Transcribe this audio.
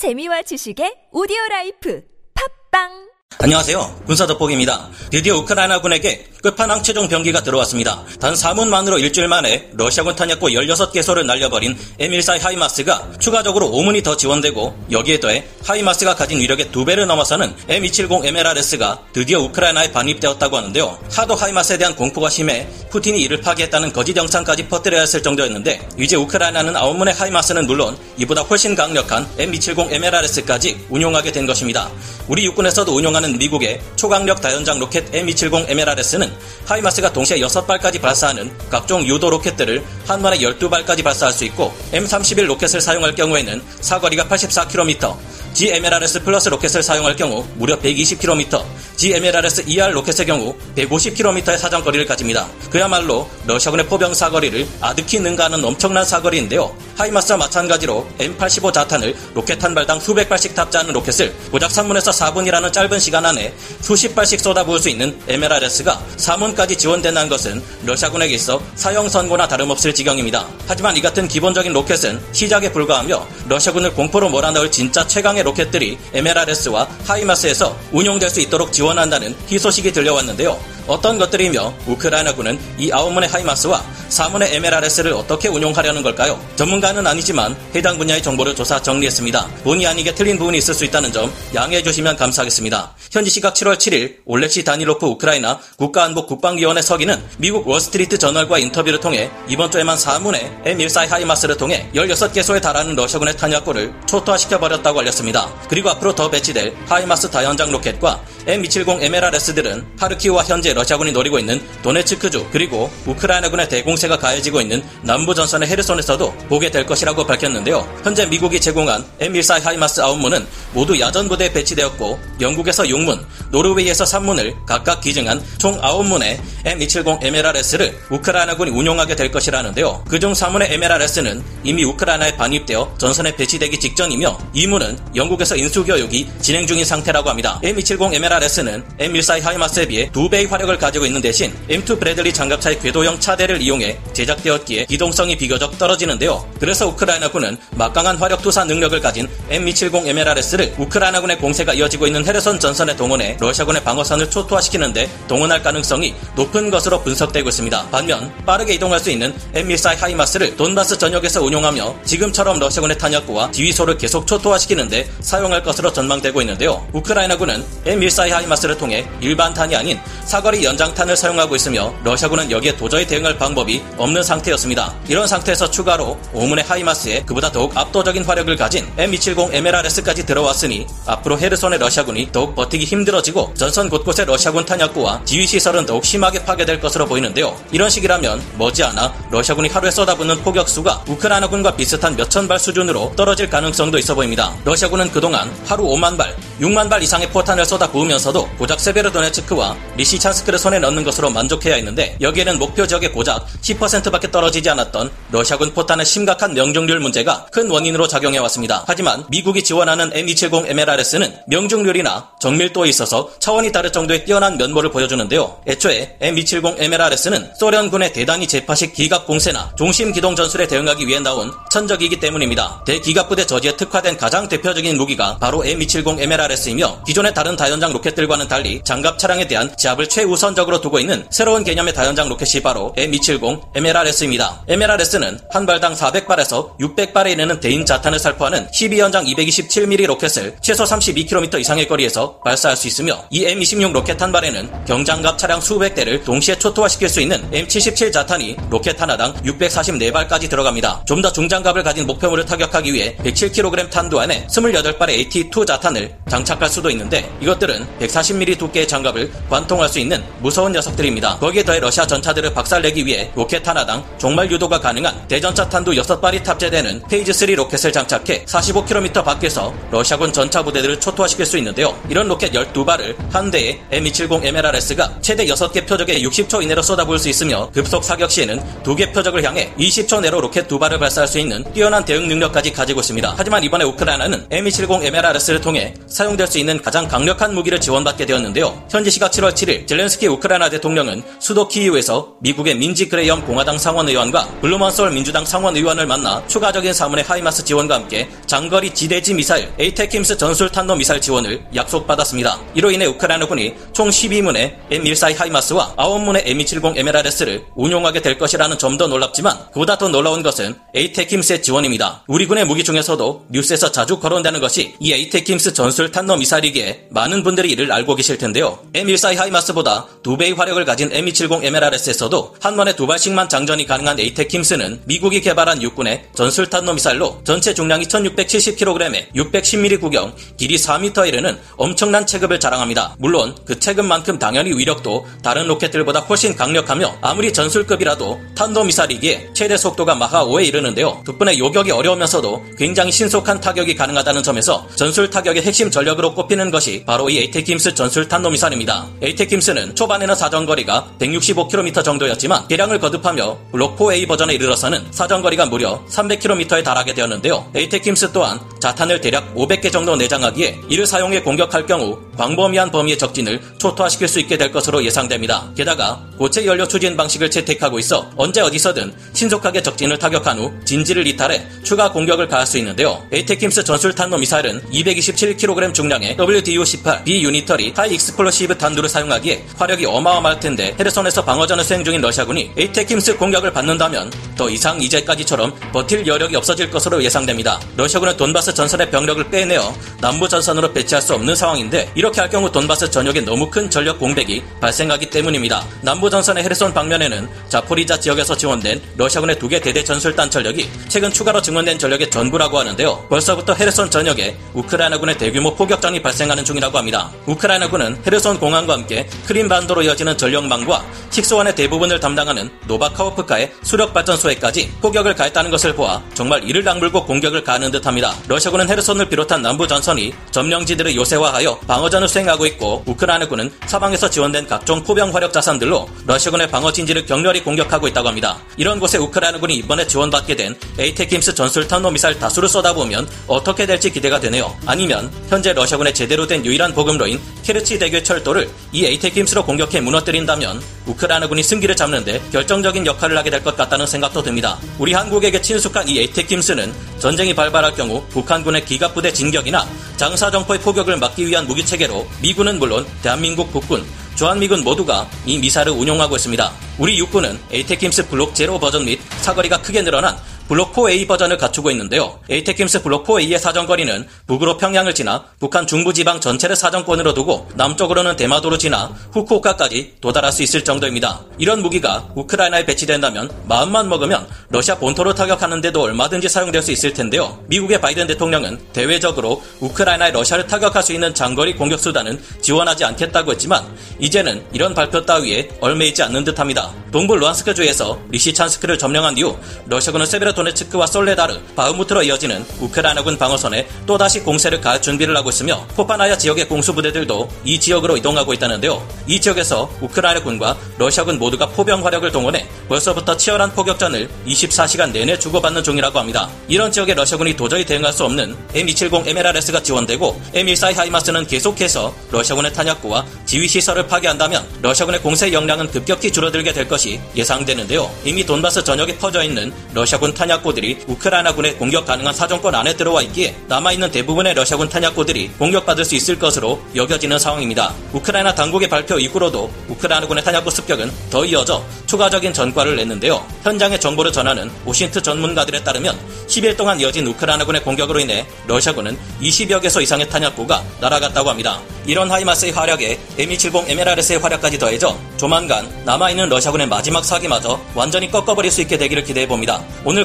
재미와 지식의 오디오 라이프. 팟빵 안녕하세요. 군사덕복입니다. 드디어 우크라이나군에게 끝판왕 최종 병기가 들어왔습니다. 단 4문만으로 일주일 만에 러시아군 탄약고 16개소를 날려버린 M14 하이마스가 추가적으로 5문이 더 지원되고 여기에 더해 하이마스가 가진 위력의 두 배를 넘어서는 M270 MLRS가 드디어 우크라이나에 반입되었다고 하는데요. 하도 하이마스에 대한 공포가 심해 푸틴이 이를 파괴했다는 거짓 영상까지 퍼뜨려야 했을 정도였는데 이제 우크라이나는 아홉문의 하이마스는 물론 이보다 훨씬 강력한 M270 MLRS까지 운용하게 된 것입니다. 우리 육군에서도 운용하는 미국의 초강력 다연장 로켓 M270 MLRS는 하이마스가 동시에 6발까지 발사하는 각종 유도 로켓들을 한 번에 12발까지 발사할 수 있고 M31 로켓을 사용할 경우에는 사거리가 84km, GMLRS 플러스 로켓을 사용할 경우 무려 120km, GMLRS ER 로켓의 경우 150km의 사정거리를 가집니다. 그야말로 러시아군의 포병 사거리를 아득히 능가하는 엄청난 사거리인데요. 하이마스와 마찬가지로 M85 자탄을 로켓 한 발당 수백 발씩 탑재하는 로켓을 고작 3문에서 4분이라는 짧은 시간 안에 수십 발씩 쏟아부을 수 있는 MLRS가 4문까지 지원된다는 것은 러시아군에게 있어 사형 선고나 다름없을 지경입니다. 하지만 이 같은 기본적인 로켓은 시작에 불과하며 러시아군을 공포로 몰아넣을 진짜 최강의 로켓들이 MLRS와 하이마스에서 운용될 수 있도록 지원한다는 희소식이 들려왔는데요. 어떤 것들이며 우크라이나군은 이 아홉문의 하이마스와 사문의 MLRS를 어떻게 운용하려는 걸까요? 전문가는 아니지만 해당 분야의 정보를 조사 정리했습니다. 본의 아니게 틀린 부분이 있을 수 있다는 점 양해해 주시면 감사하겠습니다. 현지 시각 7월 7일 올렉시 다니로프 우크라이나 국가안보 국방위원회 서기는 미국 월스트리트 저널과 인터뷰를 통해 이번 주에만 사문의 M14 하이마스를 통해 16개소에 달하는 러시아군의 탄약고를 초토화시켜버렸다고 알렸습니다. 그리고 앞으로 더 배치될 하이마스 다연장 로켓과 M270 MLRS들은 하르키우와 현재 러시아군이 노리고 있는 도네츠크주 그리고 우크라이나군의 대공세가 가해지고 있는 남부 전선의 헤르손에서도 보게 될 것이라고 밝혔는데요. 현재 미국이 제공한 M14 하이마스 9문은 모두 야전 부대에 배치되었고 영국에서 6문, 노르웨이에서 3문을 각각 기증한 총 9문의 M270 MLRS를 우크라이나군이 운용하게 될 것이라는데요. 그중 3문의 MLRS는 이미 우크라이나에 반입되어 전선에 배치되기 직전이며 2문은 영국에서 인수 교육이 진행 중인 상태라고 합니다. M270 MLRS는 M14 하이마스에 비해 2배의 화력을 가지고 있는 대신 M2 브래들리 장갑차의 궤도형 차대를 이용해 제작되었기에 기동성이 비교적 떨어지는데요. 그래서 우크라이나군은 막강한 화력 투사 능력을 가진 M270 MLRS를 우크라이나군의 공세가 이어지고 있는 헤르손 전선에 동원해 러시아군의 방어선을 초토화시키는데 동원할 가능성이 높은 것으로 분석되고 있습니다. 반면 빠르게 이동할 수 있는 M14 하이마스를 돈바스 전역에서 운용하며 지금처럼 러시아군의 탄약고와 지휘소를 계속 초토화시키는데 사용할 것으로 전망되고 있는데요. 우크라이나군은 M14 하이마스를 통해 일반탄이 아닌 사거리 연장탄을 사용하고 있으며 러시아군은 여기에 도저히 대응할 방법이 없는 상태였습니다. 이런 상태에서 추가로 오문의 하이마스에 그보다 더욱 압도적인 화력을 가진 M270 MLRS까지 들어왔으니 앞으로 헤르손의 러시아군이 더욱 버티기 힘들어지고 전선 곳곳의 러시아군 탄약고와 지휘 시설은 더욱 심하게 파괴될 것으로 보이는데요. 이런 식이라면 머지않아 러시아군이 하루에 쏟아붓는 포격수가 우크라이나군과 비슷한 몇천 발 수준으로 떨어질 가능성도 있어 보입니다. 러시아군 은 그동안 하루 5만 발, 6만 발 이상의 포탄을 쏟아 부으면서도 고작 세베르도네츠크와 리시찬스크를 손에 넣는 것으로 만족해야 했는데 여기에는 목표 지역의 고작 10%밖에 떨어지지 않았던 러시아군 포탄의 심각한 명중률 문제가 큰 원인으로 작용해 왔습니다. 하지만 미국이 지원하는 M270 MLRS는 명중률이나 정밀도에 있어서 차원이 다를 정도의 뛰어난 면모를 보여주는데요. 애초에 M270 MLRS는 소련군의 대단위 제파식 기갑 공세나 종심 기동 전술에 대응하기 위해 나온 천적이기 때문입니다. 대기갑 부대 저지에 특화된 가장 대표적인 무기가 바로 M270 MLRS이며 기존의 다른 다연장 로켓들과는 달리 장갑 차량에 대한 제압을 최우선적으로 두고 있는 새로운 개념의 다연장 로켓이 바로 M270 MLRS입니다. MLRS는 한 발당 400발에서 600발에 이르는 대인 자탄을 살포하는 12연장 227mm 로켓을 최소 32km 이상의 거리에서 발사할 수 있으며 이 M26 로켓 한 발에는 경장갑 차량 수백 대를 동시에 초토화시킬 수 있는 M77 자탄이 로켓 하나당 644발까지 들어갑니다. 좀 더 중장갑을 가진 목표물을 타격하기 위해 107kg 탄두 안에 28 발의 AT2 자탄을 장착할 수도 있는데 이것들은 140mm 두께의 장갑을 관통할 수 있는 무서운 녀석들입니다. 거기에 더해 러시아 전차들을 박살내기 위해 로켓 하나당 종말 유도가 가능한 대전차 탄두 6발이 탑재되는 Phase 3 로켓을 장착해 45km 밖에서 러시아군 전차 부대들을 초토화시킬 수 있는데요. 이런 로켓 12발을 한 대에 M270 MLRS가 최대 6개 표적에 60초 이내로 쏟아부을 수 있으며 급속 사격 시에는 2개 표적을 향해 20초 내로 로켓 2발을 발사할 수 있는 뛰어난 대응 능력까지 가지고 있습니다. 하지만 이번에 우크라이나는 M270 MLRS를 통해 사용될 수 있는 가장 강력한 무기를 지원받게 되었는데요. 현지 시각 7월 7일 젤렌스 젤렌스키 우크라이나 대통령은 수도 키이우에서 미국의 린지 그레이엄 공화당 상원의원과 블루먼솔 민주당 상원의원을 만나 추가적인 사문의 하이마스 지원과 함께 장거리 지대지 미사일 ATACMS 전술탄도 미사일 지원을 약속받았습니다. 이로 인해 우크라이나군이 총 12문의 M14 하이마스와 9문의 M270 MLRS를 운용하게 될 것이라는 점도 놀랍지만 그보다 더 놀라운 것은 ATACMS의 지원입니다. 우리 군의 무기 중에서도 뉴스에서 자주 거론 되는 것이 이 ATACMS 전술탄도 미사일이기에 많은 분들이 이를 알고 계실 텐데요. M14 하이마스보다 두 배의 화력을 가진 M270 MLRS에서도 한 번에 두 발씩만 장전이 가능한 ATACMS는 미국이 개발한 육군의 전술탄도 미사일로 전체 중량이 1670kg에 610mm 구경, 길이 4m에 이르는 엄청난 체급을 자랑합니다. 물론 그 체급만큼 당연히 위력도 다른 로켓들보다 훨씬 강력하며 아무리 전술급이라도 탄도 미사일이기에 최대 속도가 마하 5에 이르는데요. 덕분에 요격이 어려우면서도 굉장히 신속한 타격이 가능하다는 점에서 전술 타격의 핵심 전력으로 꼽히는 것이 바로 이 ATACMS 전술 탄도 미사일입니다. ATACMS는 초반에는 사정거리가 165km 정도였지만 개량을 거듭하며 블록 4A 버전에 이르러서는 사정거리가 무려 300km에 달하게 되었는데요. ATACMS 또한 자탄을 대략 500개 정도 내장하기에 이를 사용해 공격할 경우 광범위한 범위의 적진을 초토화시킬 수 있게 될 것으로 예상됩니다. 게다가 고체 연료 추진 방식을 채택하고 있어 언제 어디서든 신속하게 적진을 타격한 후 진지를 이탈해 추가 공격을 가할 수 있는데요. ATACMS 전술 탄도 미사일은 227kg 중량의 WDU-18B unitary high explosive 탄두를 사용하기에 화력이 어마어마할 텐데 헤르손에서 방어전을 수행 중인 러시아군이 ATACMS 공격을 받는다면 더 이상 이제까지처럼 버틸 여력이 없어질 것으로 예상됩니다. 러시아군은 돈바스 전선의 병력을 빼내어 남부 전선으로 배치할 수 없는 상황인데 이렇게 할 경우 돈바스 전역에 너무 큰 전력 공백이 발생하기 때문입니다. 남부 전선의 헤르손 방면에는 자포리자 지역에서 지원된 러시아군의 두 개 대대 전술단 전력이 최근 추가로 증원된 전력의 전부라고 하는데요. 벌써부터 헤르손 전역에 우크라이나군의 대규모 포격전이 발생하는 중이라고 합니다. 우크라이나군은 헤르손 공항과 함께 크림 반도로 이어지는 전력망과 식수원의 대부분을 담당하는 노바카호우카의 수력 발전소에까지 포격을 가했다는 것을 보아 정말 이를 악물고 공격을 가하는 듯합니다. 러시아군은 헤르손을 비롯한 남부 전선의 점령지들을 요새화하여 방어전 을 수행하고 있고 우크라이나군은 사방에서 지원된 각종 포병 화력 자산들로 러시아군의 방어 진지를 격렬히 공격하고 있다고 합니다. 이런 곳에 우크라이나군이 이번에 지원받게 된 ATACMS 전술 탄도 미사일 다수를 쏟아부으면 어떻게 될지 기대가 되네요. 아니면 현재 러시아군의 제대로 된 유일한 보급로인 케르치 대교 철도를 이 ATACMS로 공격해 무너뜨린다면 우크라이나군이 승기를 잡는데 결정적인 역할을 하게 될 것 같다는 생각도 듭니다. 우리 한국에게 친숙한 이 ATACMS는 전쟁이 발발할 경우 북한군의 기갑부대 진격이나 장사정포의 포격을 막기 위한 무기체계 로 미군은 물론 대한민국 국군, 주한미군 모두가 이 미사일을 운용하고 있습니다. 우리 육군은 ATACMS 블록 제로 버전 및 사거리가 크게 늘어난 블록 4A 버전을 갖추고 있는데요. ATACMS 블록 4A의 사정거리는 북으로 평양을 지나 북한 중부지방 전체를 사정권으로 두고 남쪽으로는 대마도를 지나 후쿠오카까지 도달할 수 있을 정도입니다. 이런 무기가 우크라이나에 배치된다면 마음만 먹으면 러시아 본토를 타격하는데도 얼마든지 사용될 수 있을 텐데요. 미국의 바이든 대통령은 대외적으로 우크라이나에 러시아를 타격할 수 있는 장거리 공격 수단은 지원하지 않겠다고 했지만 이제는 이런 발표 따위에 얽매이지 않는 듯합니다. 동부 루한스크주에서 리시찬스크를 점령한 이후 러시아군은 세베르 도네츠크와 솔레다르, 바흐무트로 이어지는 우크라이나군 방어선에 또다시 공세를 가할 준비를 하고 있으며 포파스나야 지역의 공수부대들도 이 지역으로 이동하고 있다는데요. 이 지역에서 우크라이나군과 러시아군 모두가 포병 화력을 동원해 벌써부터 치열한 포격전을 24시간 내내 주고받는 중이라고 합니다. 이런 지역에 러시아군이 도저히 대응할 수 없는 M270 MLRS가 지원되고 M142 HIMARS는 계속해서 러시아군의 탄약고와 지휘시설을 파괴한다면 러시아군의 공세 역량은 급격히 줄어들게 될 것이 예상되는데요. 이미 돈바스 전역에 퍼져 있는 러시아군 탄약고들이 우크라이나군의 공격 가능한 사정권 안에 들어와 있기에 남아있는 대부분의 러시아군 탄약고들이 공격받을 수 있을 것으로 여겨지는 상황입니다. 우크라이나 당국의 발표 이후로도 우크라이나군의 탄약고 습격은 더 이어져 추가적인 전과를 냈는데요. 현장의 정보를 전하는 오신트 전문가들에 따르면 10일 동안 이어진 우크라이나군의 공격으로 인해 러시아군은 20여 개소 이상의 탄약고가 날아갔다고 합니다. 이런 하이마스의 화력에 M270 MLRS의 화력까지 더해져 조만간 남아있는 러시아군의 마지막 사기마저 완전히 꺾어버릴 수 있게 되기를 기대해봅니다. 오늘